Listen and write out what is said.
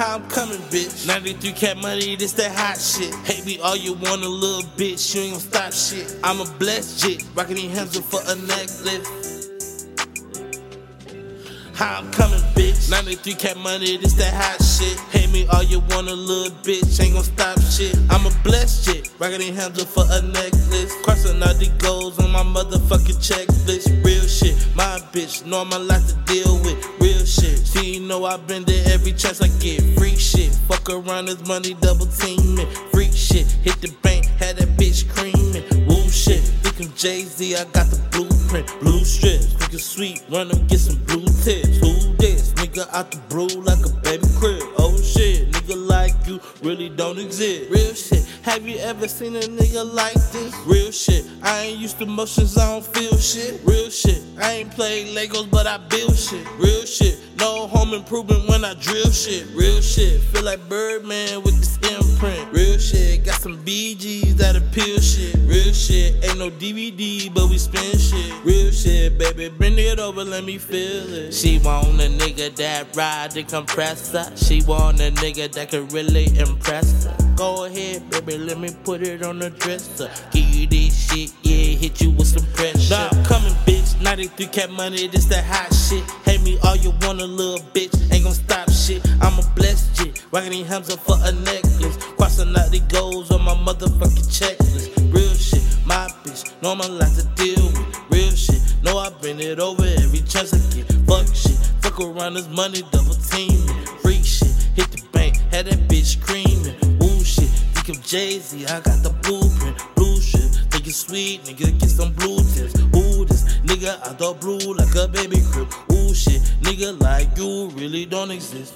How I'm coming, bitch. 93 Cash Money, this that hot shit. Hate me all you want, a little bitch. You ain't gon' stop shit. I'm a blessed jit, rockin' these hands up for a necklace. How I'm coming, bitch. 93 Cash Money, this that hot shit. Hate me all you want, a little bitch. Ain't gon' stop shit. I'm a blessed chick, rockin' these hands up for a necklace. Crossing all the goals on my motherfucking checklist. Real shit, my bitch. Know I'm a lot to deal with. Know I been there every chance I get. Free shit. Fuck around this money, double teaming. Freak shit. Hit the bank, had that bitch creaming. Woo shit. Think I'm Jay Z, I got the blueprint. Blue strips. It's sweet, run and get some blue tips. Who this? Nigga out the brew like a baby crib. Oh shit, nigga like you really don't exist. Real shit. Have you ever seen a nigga like this? Real shit. I ain't used to motions, I don't feel shit. Real shit. I ain't played Legos, but I build shit. Real shit. Home improvement when I drill shit. Real shit. Feel like Birdman with this imprint. Real shit. Got some BGs that appeal shit. Real shit. Ain't no DVD, but we spin shit. Real shit, baby. Bring it over, let me feel it. She want a nigga that ride the compressor. She want a nigga that can really impress her. Go ahead, baby, let me put it on the dresser. Give you this shit, yeah, hit you with some pressure. Nah, I'm coming, bitch. 93 Cash Money, this that hot shit. Hate me all you want, a little bitch. Ain't gon' stop shit. I'm a blessed chick. Rockin' these up for a necklace. Crossing out the goals on my motherfucking checklist. Real shit, my bitch. Know I'm a lot to deal with. Real shit. Know I bring it over every chance I get. Fuck shit. Fuck around this money, double teaming. Freak shit. Hit the bank, had that bitch screaming. Woo shit. Think I'm Jay Z, I got the blueprint. Blue shit. Think it's sweet, nigga, get some blue tips. Out the blue like a baby crib. Ooh shit. Nigga like you really don't exist.